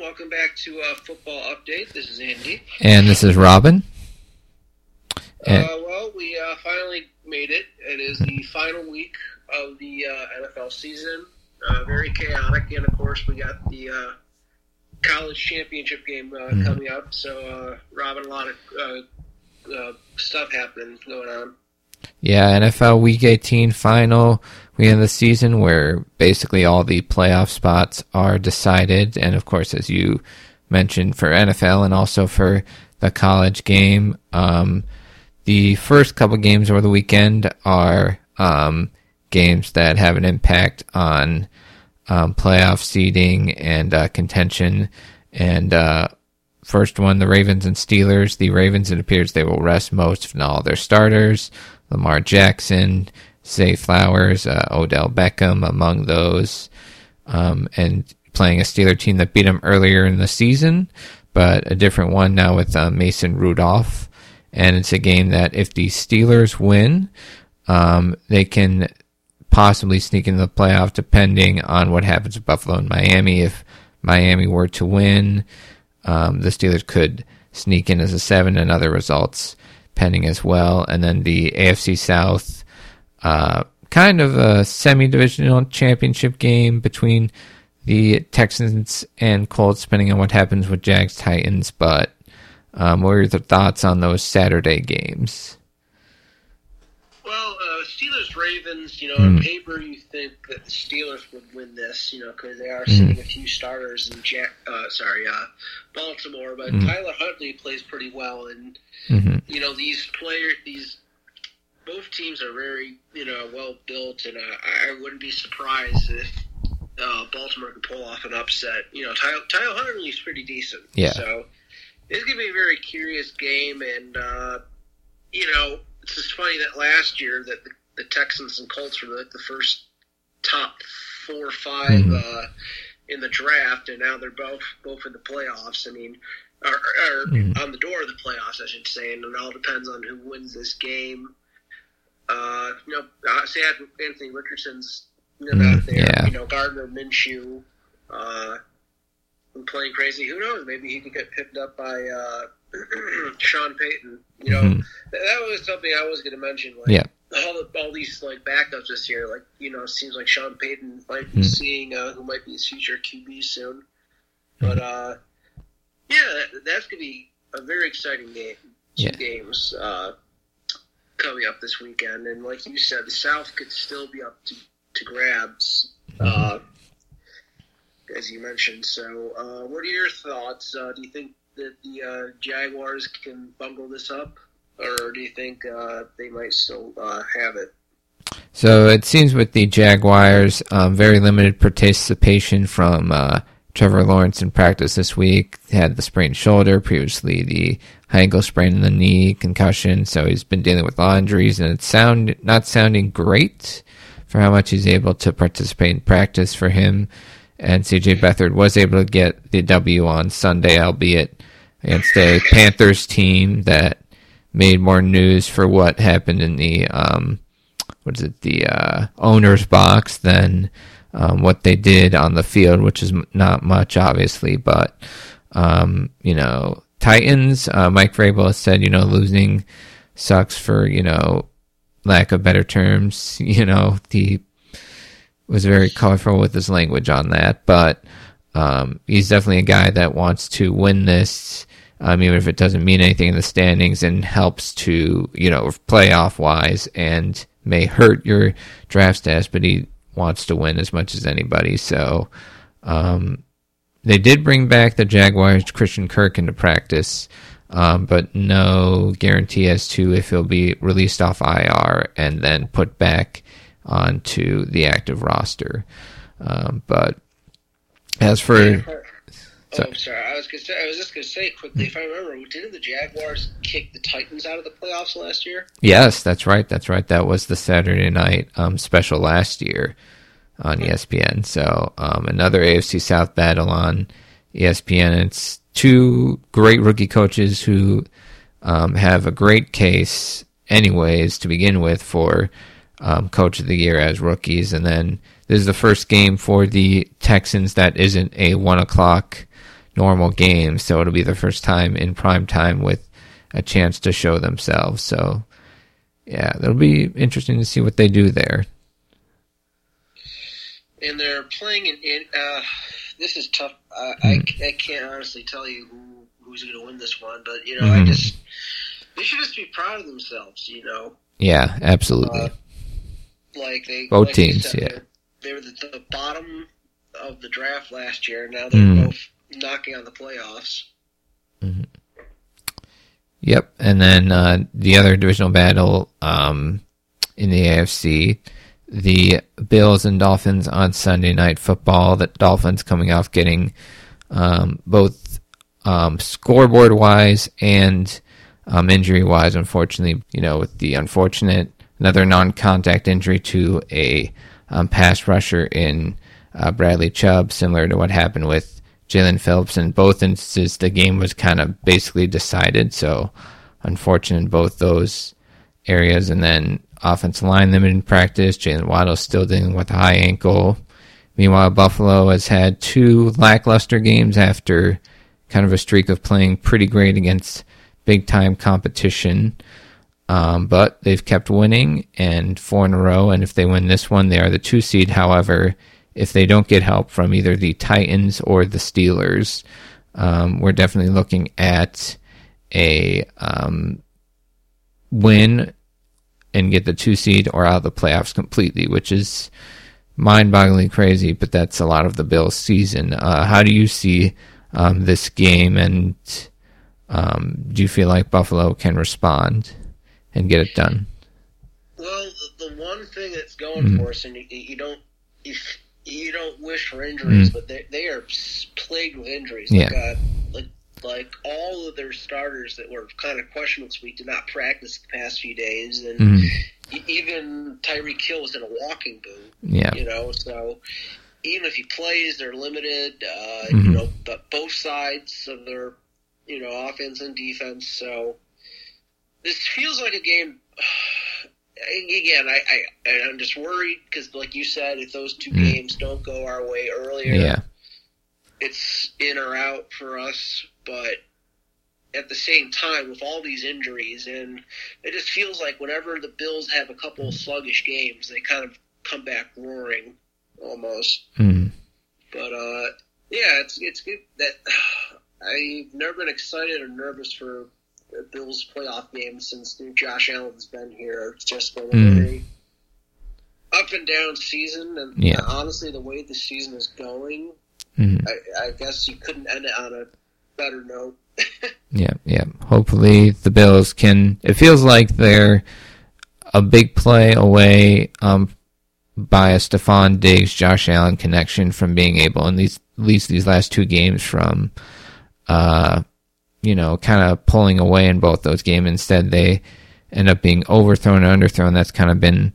Welcome back to uh, Football Update. This is Andy. And this is Robin. And, uh, well, we uh, finally made it. It is the final week of the uh, NFL season. Uh, very chaotic, and of course, we got the uh, college championship game mm-hmm. coming up. So, Robin, a lot of stuff happening going on. Yeah, NFL Week 18 final we end the season where basically all the playoff spots are decided. And of course, as you mentioned for NFL and also for the college game, um, the first couple games over the weekend are um, games that have an impact on um, playoff seeding and uh, contention. And uh, first one, the Ravens and Steelers. The Ravens, it appears they will rest most, if not all, their starters. Lamar Jackson, Zay Flowers, uh, Odell Beckham among those, um, and playing a Steeler team that beat them earlier in the season, but a different one now with uh, Mason Rudolph. And it's a game that if the Steelers win, um, they can possibly sneak into the playoff depending on what happens with Buffalo and Miami. If Miami were to win, um, the Steelers could sneak in as a seven and other results pending as well. And then the AFC South uh, kind of a semi-divisional championship game between the Texans and Colts, depending on what happens with Jags Titans. But um, what are your thoughts on those Saturday games? Well, uh, Steelers Ravens. You know, mm. on hmm. paper, you think that the Steelers would win this. You know, because they are mm. sitting a few starters in Jack. Uh, sorry, uh, Baltimore. But mm. Tyler Huntley plays pretty well, and mm-hmm. you know these players, these both teams are very you know well built, and uh, I wouldn't be surprised if uh, Baltimore could pull off an upset. You know, Tyler, Tyler Huntley's pretty decent. Yeah. So it's gonna be a very curious game, and uh, you know, it's just funny that last year that the, the Texans and Colts were like the first top four or 5 mm-hmm. uh, in the draft, and now they're both both in the playoffs. I mean, or, or mm-hmm. on the door of the playoffs, I should say, and it all depends on who wins this game. Uh, you know, uh, say Anthony Richardson's you know, mm, there. Yeah. You know, Gardner Minshew uh, playing crazy. Who knows? Maybe he could get picked up by uh, Sean Payton. You know, mm-hmm. that, was something I was going to mention. Like, yeah. All, the, all these like backups this year, like you know, it seems like Sean Payton might be mm-hmm. seeing uh, who might be his future QB soon. But mm-hmm. uh, yeah, that, that's gonna be a very exciting game. Two yeah. games. Uh, coming up this weekend, and like you said, the South could still be up to, to grabs, mm-hmm. uh, as you mentioned. So, uh, what are your thoughts? Uh, do you think that the uh, Jaguars can bungle this up, or do you think uh, they might still uh, have it? So it seems with the Jaguars, um, very limited participation from Trevor Lawrence in practice this week had the sprained shoulder, previously the high ankle sprain in the knee, concussion. So he's been dealing with law injuries, and it's sound not sounding great for how much he's able to participate in practice for him. And CJ Beathard was able to get the W on Sunday, albeit against a Panthers team that made more news for what happened in the um, what is it the uh, owner's box than um, what they did on the field, which is not much, obviously, but um, you know, Titans. Uh, Mike Vrabel has said, you know, losing sucks for you know lack of better terms. You know, he was very colorful with his language on that, but um, he's definitely a guy that wants to win this. Um, even if it doesn't mean anything in the standings and helps to, you know, playoff wise and may hurt your draft status, but he wants to win as much as anybody. So um, they did bring back the Jaguars' Christian Kirk into practice, um, but no guarantee as to if he'll be released off IR and then put back onto the active roster. Um, but as for Oh, I'm sorry. I was gonna say. I was just gonna say quickly. If I remember, didn't the Jaguars kick the Titans out of the playoffs last year? Yes, that's right. That's right. That was the Saturday night um, special last year on ESPN. So um, another AFC South battle on ESPN. It's two great rookie coaches who um, have a great case, anyways, to begin with for um, Coach of the Year as rookies, and then this is the first game for the Texans that isn't a one o'clock normal games. So it'll be the first time in prime time with a chance to show themselves. So yeah, it'll be interesting to see what they do there. And they're playing in. in uh, this is tough. Uh, I, hmm. I can't honestly tell you who who's going to win this one, but you know, mm-hmm. I just they should just be proud of themselves. You know. Yeah, absolutely. Uh, like they both like teams, said, yeah. They were the, the, bottom of the draft last year. Now they're mm. both knocking on the playoffs. Mm-hmm. Yep, and then uh, the other divisional battle um, in the AFC, the Bills and Dolphins on Sunday Night Football. The Dolphins coming off getting um, both um, scoreboard wise and um, injury wise. Unfortunately, you know, with the unfortunate another non-contact injury to a um, pass rusher in uh, Bradley Chubb, similar to what happened with Jaelan Phillips. In both instances, the game was kind of basically decided. So, unfortunate in both those areas. And then offensive line limited in practice. Jaylen Waddle still dealing with a high ankle. Meanwhile, Buffalo has had two lackluster games after kind of a streak of playing pretty great against big time competition. Um, but they've kept winning and four in a row. And if they win this one, they are the two seed. However, if they don't get help from either the Titans or the Steelers, um, we're definitely looking at a um, win and get the two seed or out of the playoffs completely, which is mind-bogglingly crazy. But that's a lot of the Bills' season. Uh, how do you see um, this game, and um, do you feel like Buffalo can respond? and get it done. Well, the, the one thing that's going mm. for us, and you, you don't you, you, don't wish for injuries, mm. but they they are plagued with injuries. Yeah. Like, uh, like like all of their starters that were kind of questionable this week did not practice the past few days, and mm. even Tyreek Hill was in a walking boot. Yeah. You know, so even if he plays, they're limited. Uh, mm-hmm. You know, but both sides of their you know offense and defense. So this feels like a game. Again, I, I I'm just worried because, like you said, if those two mm. games don't go our way earlier, yeah. it's in or out for us. But at the same time, with all these injuries, and it just feels like whenever the Bills have a couple of sluggish games, they kind of come back roaring almost. Mm. But uh, yeah, it's it's good that I've never been excited or nervous for Bills playoff game since Josh Allen's been here. It's just been a mm. very up and down season, and yeah. honestly, the way the season is going, mm. I, I, guess you couldn't end it on a better note. yeah, yeah. Hopefully, the Bills can. It feels like they're a big play away um, by a Stefon Diggs, Josh Allen connection from being able, in these at least these last two games, from uh, you know, kind of pulling away in both those games. Instead, they end up being overthrown and underthrown. That's kind of been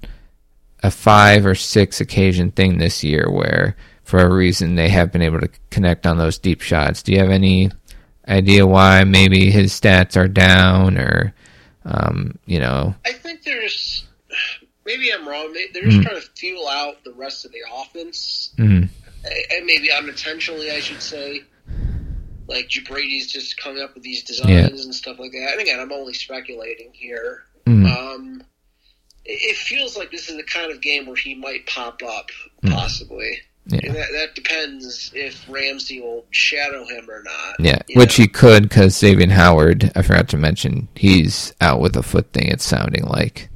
a five or six occasion thing this year where, for a reason, they have been able to connect on those deep shots. Do you have any idea why maybe his stats are down or, um, you know? I think there's, maybe I'm wrong. They're just mm. trying to fuel out the rest of the offense. Mm. And maybe unintentionally, I should say like Brady's just coming up with these designs yeah. and stuff like that. And again, I'm only speculating here. Mm. Um, it, it, feels like this is the kind of game where he might pop up, mm. possibly. Yeah. That, that, depends if Ramsey will shadow him or not. Yeah, which know? he could because Xavier Howard, I forgot to mention, he's out with a foot thing, it's sounding like.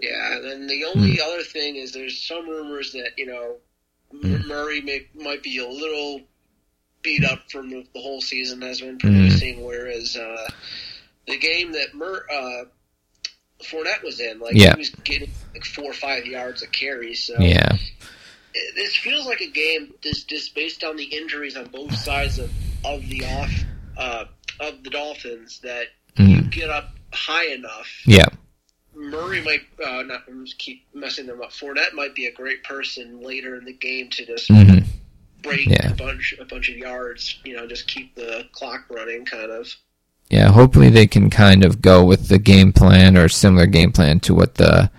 Yeah, and then the only mm. other thing is there's some rumors that, you know, mm. Murray may, might be a little beat up from the, whole season has been producing, mm. whereas uh, the game that Mur- uh, Fournette was in, like yeah. he was getting like four or five yards of carry. So yeah, it, this feels like a game just just based on the injuries on both sides of of the off uh, of the Dolphins that mm. you get up high enough. Yeah. Murray might uh, not keep messing them up. Fournette might be a great person later in the game to just mm-hmm break yeah. a bunch a bunch of yards. You know, just keep the clock running, kind of. Yeah, hopefully they can kind of go with the game plan or similar game plan to what the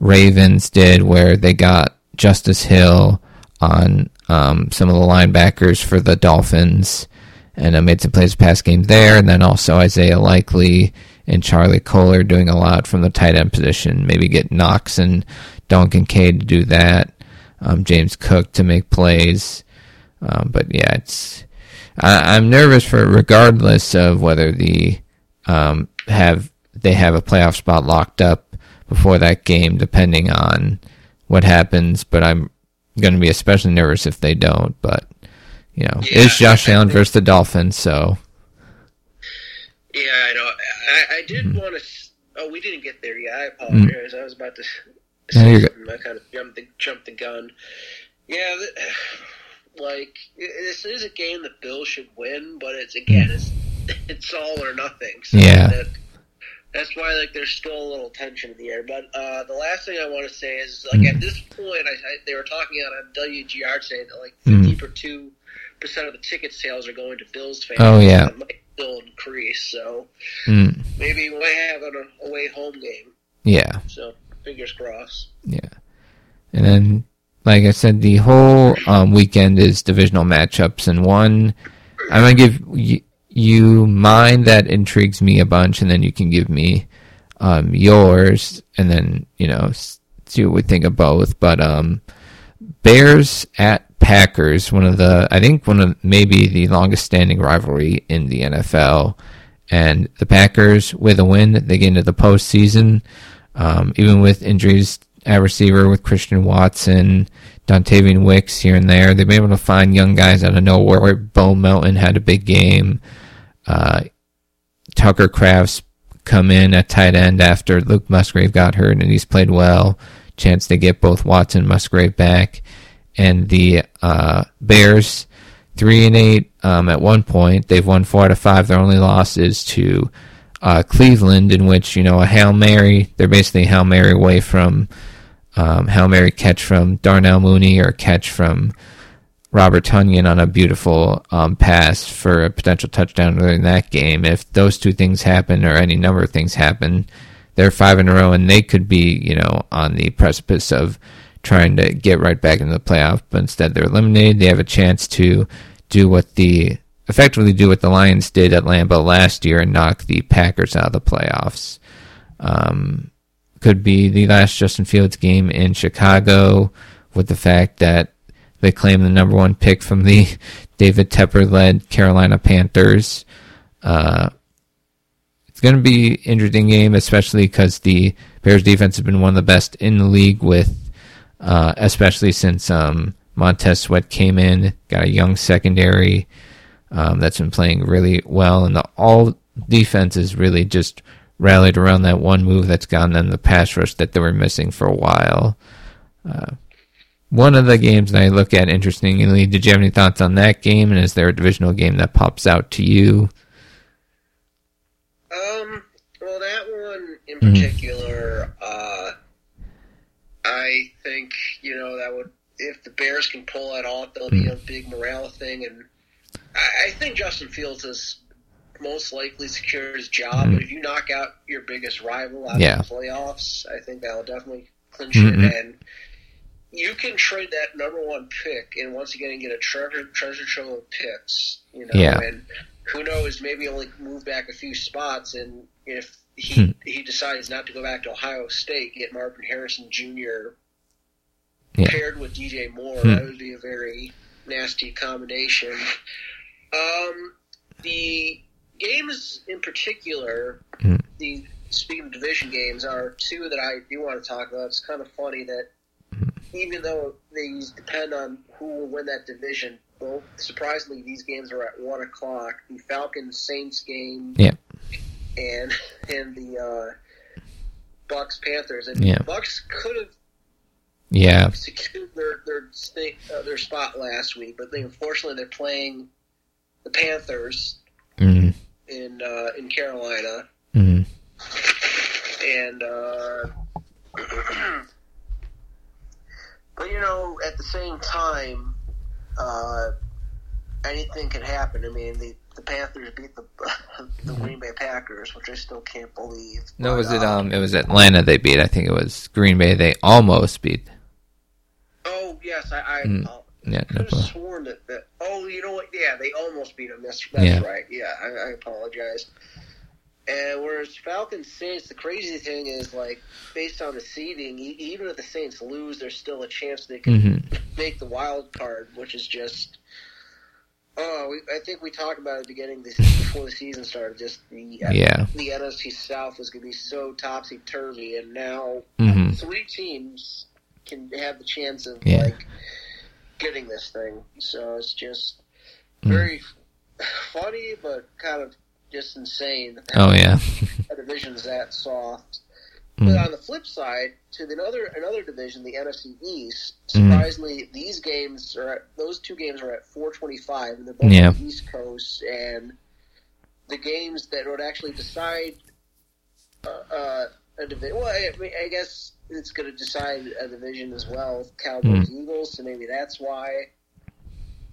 Ravens did, where they got Justice Hill on um, some of the linebackers for the Dolphins, and I made some plays pass game there. And then also Isaiah Likely and Charlie Kolar doing a lot from the tight end position. Maybe get Knox and Dalton Kincaid to do that. Um, James Cook to make plays. Um, but yeah, it's I, am nervous for regardless of whether the um, have they have a playoff spot locked up before that game, depending on what happens. But I'm going to be especially nervous if they don't. But you know, yeah, it's Josh Allen versus the Dolphins, so. Yeah, I know. I, I did mm-hmm. want to. Oh, we didn't get there yet. I apologize. Mm-hmm. I was about to no. I kind of jumped the, jumped the gun. Yeah, like this is a game that Bills should win, but it's again, it's it's all or nothing. So yeah. That, that's why like there's still a little tension in the air. But uh, the last thing I want to say is like mm. at this point, I, I, they were talking on WGR today that like hmm. fifty mm. two percent of the ticket sales are going to Bills fans. Oh yeah, that might still increase. So mm. maybe we have an away home game. Yeah. So fingers crossed. Yeah, and then like I said, the whole um, weekend is divisional matchups, and one I'm gonna give you, you mine that intrigues me a bunch, and then you can give me um, yours, and then you know see what we think of both. But um, Bears at Packers, one of the I think one of maybe the longest standing rivalry in the NFL, and the Packers with a win, they get into the postseason. Um, even with injuries at receiver with Christian Watson, Dontayvion Wicks here and there. They've been able to find young guys out of nowhere. Bo Melton had a big game. Uh, Tucker Kraft's come in at tight end after Luke Musgrave got hurt, and he's played well. Chance to get both Watson and Musgrave back. And the uh, Bears, three and eight um, at one point. They've won four out of five. Their only loss is to uh, Cleveland, in which you know a hail mary. They're basically hail mary away from um, Hail Mary catch from Darnell Mooney or catch from Robert Tonyan on a beautiful um, pass for a potential touchdown in that game. If those two things happen or any number of things happen, they're five in a row and they could be, you know, on the precipice of trying to get right back into the playoff. But instead, they're eliminated. They have a chance to do what the effectively do what the Lions did at Lambeau last year and knock the Packers out of the playoffs. Um, could be the last Justin Fields game in Chicago with the fact that they claim the number one pick from the David Tepper led Carolina Panthers. Uh, it's going to be an interesting game, especially because the Bears defense has been one of the best in the league with, uh, especially since, um, Montez Sweat came in, got a young secondary, um, that's been playing really well and the all defense is really just rallied around that one move that's gotten them the pass rush that they were missing for a while. Uh, one of the games that I look at interestingly, did you have any thoughts on that game? And is there a divisional game that pops out to you? Um, well, that one in mm-hmm. particular, uh, I think, you know, that would, if the Bears can pull that off, there'll mm-hmm. be a big morale thing. And I, I think Justin Fields is most likely secure his job. Mm-hmm. But if you knock out your biggest rival out yeah. of the playoffs, I think that'll definitely clinch mm-hmm. it. And you can trade that number one pick and once again get a treasure treasure trove of picks. You know, yeah. and who knows, maybe only move back a few spots and if he hmm. he decides not to go back to Ohio State, get Marvin Harrison Jr. Yeah. paired with DJ Moore, hmm. that would be a very nasty combination. Um, the games in particular, mm. the speaking of division games, are two that I do want to talk about. It's kind of funny that mm. even though these depend on who will win that division, both surprisingly these games are at one o'clock. The Falcons Saints game, yeah, and and the uh, Bucs Panthers, and yeah. Bucs could have. Yeah, secured their their uh, their spot last week, but they, unfortunately they're playing the Panthers, in uh, in Carolina, mm-hmm. and uh, but you know, at the same time, uh, anything can happen. I mean, the the Panthers beat the the. Green Bay Packers, which I still can't believe. No, but, was it um, um? It was Atlanta they beat. I think it was Green Bay they almost beat. Oh yes, I I, mm. Yeah, I no problem. sworn that, that. Oh, you know what? Yeah, they almost beat them. That's, that's Yeah. right. Yeah, I, I apologize. And whereas Falcons Saints, the crazy thing is like based on the seeding, even if the Saints lose, there's still a chance they can hmm make the wild card, which is just. Oh, we, I think we talked about it at the beginning the, before the season started. Just the Yeah. the NFC South was going to be so topsy turvy, and now hmm three teams can have the chance of Yeah. like getting this thing. So it's just Mm. very funny, but kind of just insane. Oh yeah. the division's that soft. Mm. But on the flip side, to the another another division, the NFC East, Mm. surprisingly, these games are at, those two games are at 425, and they're both Yeah. on the East Coast, and the games that would actually decide uh, uh, a division. Well, I, I guess it's going to decide a division as well, Cowboys Eagles. So maybe that's why.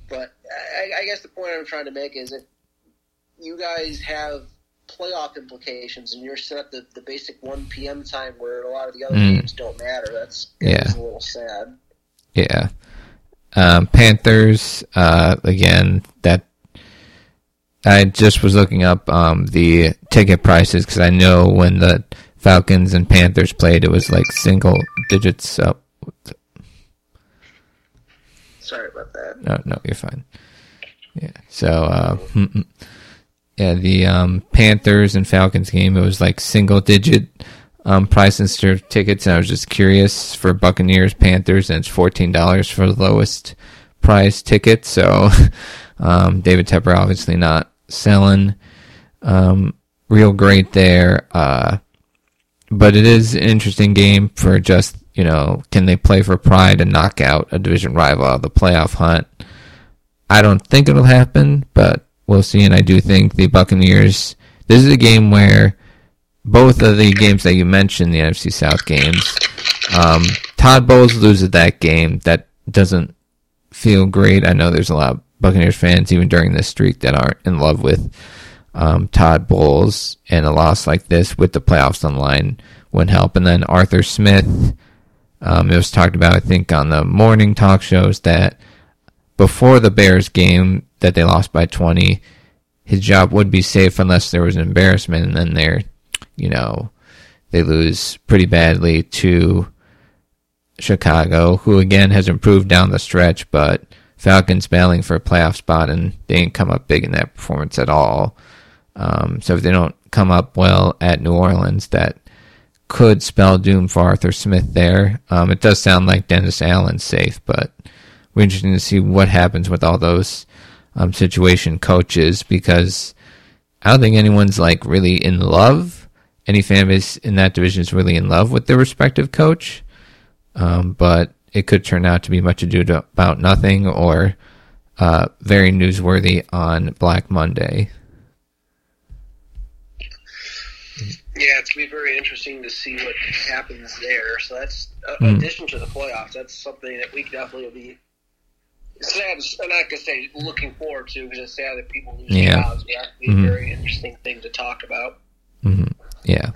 But I, I guess the point I'm trying to make is that you guys have playoff implications, and you're set at the, the basic 1 p.m. time where a lot of the other Mm. games don't matter. That's Yeah. a little sad. Yeah. Um, Panthers, uh, again, that I just was looking up um, the ticket prices because I know when the Falcons and Panthers played, it was like single digits up. Sorry about that. No, no, you're fine. Yeah. So, uh, yeah, the um, Panthers and Falcons game, it was like single digit um, prices for tickets. And I was just curious for Buccaneers, Panthers, and it's fourteen dollars for the lowest price ticket. So, um, David Tepper obviously not selling um, real great there. Uh, but it is an interesting game for just you know can they play for pride and knock out a division rival out of the playoff hunt? I don't think it'll happen but we'll see. And i do think the buccaneers this is a game where both of the games that you mentioned the nfc south games um, todd bowles loses that game. That doesn't feel great. I know there's a lot of buccaneers fans even during this streak that aren't in love with um, Todd Bowles and a loss like this with the playoffs on line wouldn't help. And then Arthur Smith, um, it was talked about, I think, on the morning talk shows that before the Bears game that they lost by 20, his job would be safe unless there was an embarrassment. And then they're, you know, they lose pretty badly to Chicago, who again has improved down the stretch, but Falcons battling for a playoff spot and they didn't come up big in that performance at all. Um, so if they don't come up well at New Orleans, that could spell doom for Arthur Smith there. Um, it does sound like Dennis Allen's safe, but we're interested to see what happens with all those um, situation coaches because I don't think anyone's like really in love. Any fan base in that division is really in love with their respective coach, um, but it could turn out to be much ado about nothing or uh, very newsworthy on Black Monday. Yeah, it's gonna be very interesting to see what happens there. So that's uh, Mhm. in addition to the playoffs. That's something that we definitely will be sad. I'm not gonna say looking forward to because it's sad that people lose Yeah. jobs. That'd be Mhm. a very interesting thing to talk about. Mm-hmm. Yeah.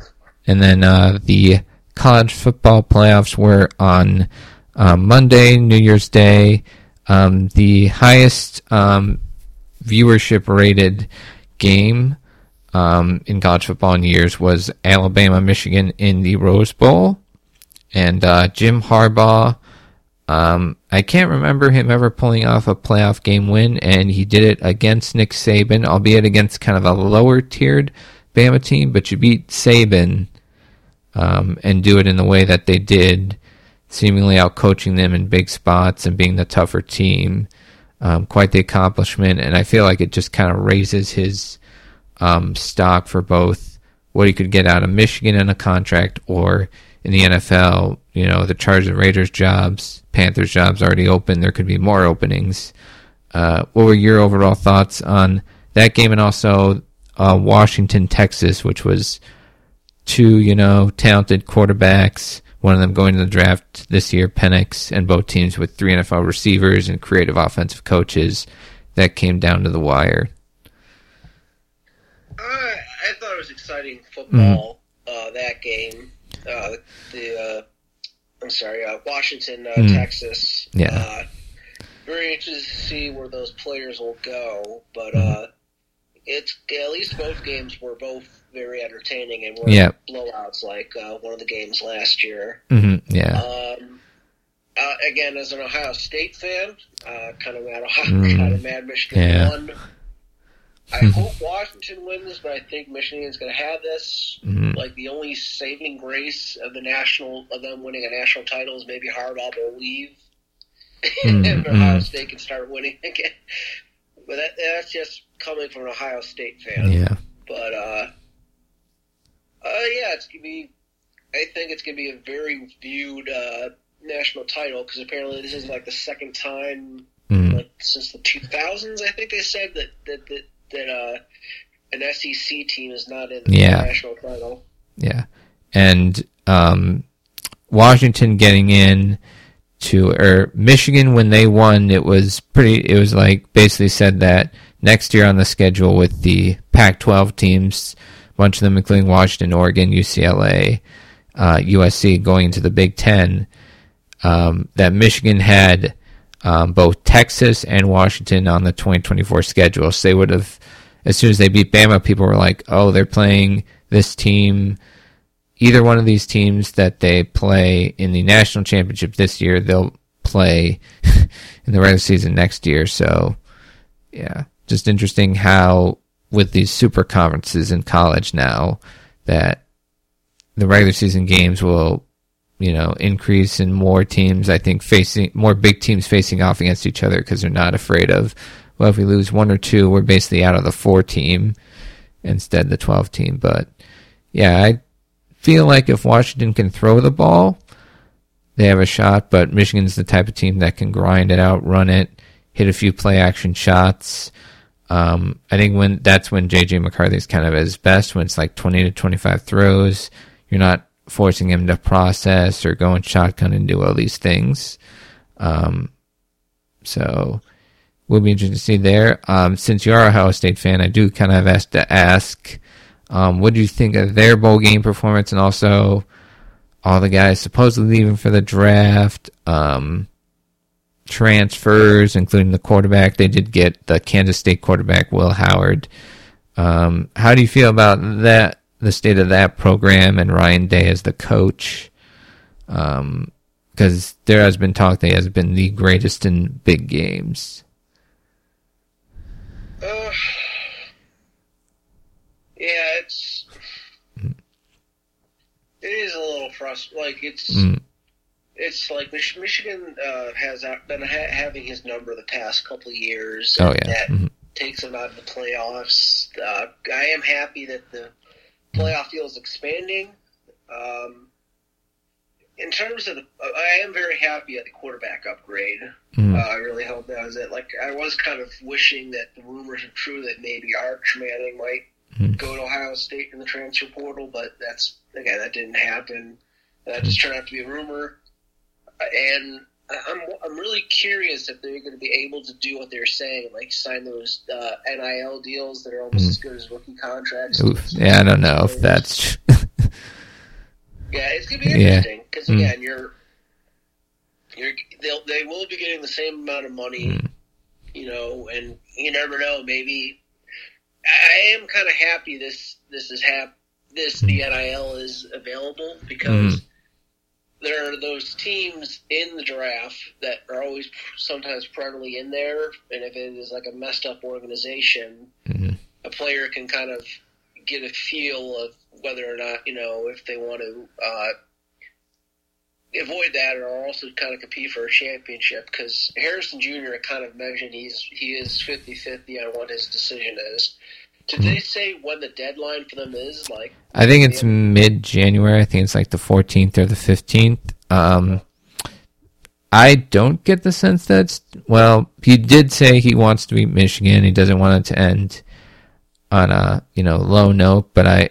And then uh, the college football playoffs were on um, Monday, New Year's Day. Um, the highest um, viewership rated game um, in college football in years was Alabama, Michigan in the Rose Bowl. And uh, Jim Harbaugh, um, I can't remember him ever pulling off a playoff game win, and he did it against Nick Saban, albeit against kind of a lower tiered Bama team, but you beat Saban um, and do it in the way that they did, seemingly out coaching them in big spots and being the tougher team. Um, quite the accomplishment, and I feel like it just kind of raises his um, stock for both what he could get out of Michigan in a contract or in the NFL. You know, the Chargers and Raiders jobs, Panthers jobs already open. There could be more openings. Uh, what were your overall thoughts on that game and also uh, Washington, Texas, which was two, you know, talented quarterbacks. One of them going to the draft this year, Penix, and both teams with three NFL receivers and creative offensive coaches. That came down to the wire. Uh, I thought it was exciting football. Uh, that game, uh, the uh, I'm sorry, uh, Washington, uh, Mm. Texas. Yeah. Uh, very interested to see where those players will go. But uh, it's at least both games were both very entertaining and were Yeah. blowouts like uh, one of the games last year. hmm yeah. Um, uh, again, as an Ohio State fan, uh, kind of mad Ohio, Mm. kind of mad Michigan Yeah. won. I hope Washington wins, but I think Michigan is going to have this. Mhm. Like the only saving grace of the national of them winning a national title is maybe Harbaugh will leave, Mm, and Ohio mm. State can start winning again. But that, that's just coming from an Ohio State fan. Yeah. But uh, uh, yeah, it's gonna be. I think it's gonna be a very viewed uh, national title because apparently this is like the second time Mm. like since the 2000s. I think they said that that that, that uh, an SEC team is not in the Yeah. national title. Yeah. And um, Washington getting in to or Michigan when they won, it was pretty. It was like basically said that next year on the schedule with the Pac-12 teams, a bunch of them including Washington, Oregon, UCLA, uh, USC going into the Big Ten, um, that Michigan had um, both Texas and Washington on the 2024 schedule. So they would have, as soon as they beat Bama, people were like, "Oh, they're playing this team." Either one of these teams that they play in the national championship this year, they'll play in the regular season next year. So, yeah, just interesting how with these super conferences in college now that the regular season games will you know, increase in more teams, I think, facing more big teams facing off against each other because they're not afraid of, well, if we lose one or two, we're basically out of the four team instead the 12 team. But yeah, I feel like if Washington can throw the ball, they have a shot, but Michigan's the type of team that can grind it out, run it, hit a few play action shots. Um, I think when that's when JJ McCarthy's kind of at his best, when it's like 20 to 25 throws. You're not forcing him to process or go and shotgun and do all these things. Um, so we'll be interested to see there. Um, since you are a Ohio State fan, I do kind of have to ask, um, what do you think of their bowl game performance and also all the guys supposedly leaving for the draft, um, transfers, including the quarterback. They did get the Kansas State quarterback, Will Howard. Um, how do you feel about that, the state of that program and Ryan Day as the coach? Um, because there has been talk that he has been the greatest in big games. Uh, yeah, it's it is a little frustrating. Like it's Mm. it's like Mich- Michigan uh, has been ha- having his number the past couple of years. Oh yeah. that Mhm. takes him out of the playoffs. Uh, I am happy that the playoff field is expanding. Um, in terms of, the, I am very happy at the quarterback upgrade. Mhm. Uh, I really hope that was it. Like I was kind of wishing that the rumors are true that maybe Arch Manning might Mhm. go to Ohio State in the transfer portal, but that's again that didn't happen. That just turned out to be a rumor, and I'm I'm really curious if they're going to be able to do what they're saying, like sign those uh, NIL deals that are almost Mhm. as good as rookie contracts. Oof. Yeah, I don't know if that's. Yeah, it's gonna be interesting because Mm. again, you're you're they'll they will be getting the same amount of money, Mm. you know, and you never know. Maybe I am kind of happy this this is hap this the NIL is available because there are those teams in the draft that are always sometimes perennially in there, and if it is like a messed up organization, Mhm. a player can kind of get a feel of whether or not you know if they want to uh, avoid that or also kind of compete for a championship because Harrison Jr. kind of mentioned he's he is 50-50 on what his decision is. Did they say when the deadline for them is? Like, I think it's mid January. I think it's like the 14th or the 15th. Um, I don't get the sense that's well. He did say he wants to beat Michigan. He doesn't want it to end on a you know low note. But I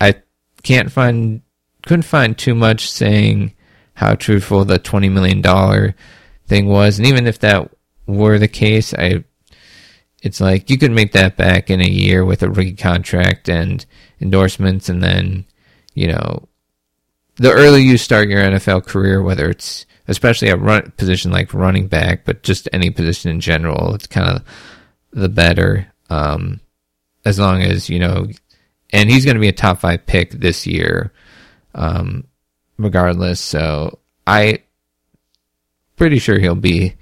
I can't find couldn't find too much saying how truthful the 20 million dollar thing was. And even if that were the case, I it's like you could make that back in a year with a rookie contract and endorsements and then you know the earlier you start your NFL career, whether it's especially a run position like running back, but just any position in general, it's kind of the better. Um, as long as you know, and he's going to be a top five pick this year, um, regardless. So I pretty sure he'll be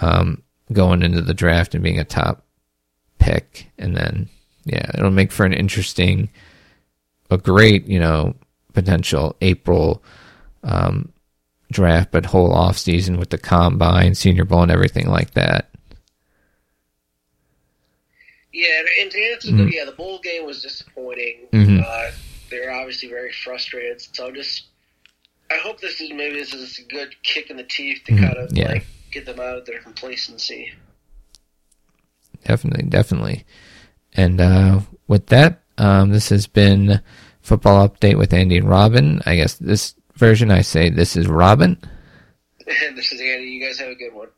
um, going into the draft and being a top pick, and then yeah, it'll make for an interesting, a great you know potential April um, draft, but whole off season with the combine, Senior Bowl, and everything like that. Yeah, and to answer mm-hmm. the, yeah, the bowl game was disappointing. Mm-hmm. Uh, they're obviously very frustrated. So just, I hope this is maybe this is a good kick in the teeth to mm-hmm. kind of yeah. like get them out of their complacency. Definitely, definitely. And uh, with that, um, this has been football update with Andy and Robin. I guess this version I say this is Robin. And this is Andy. You guys have a good one.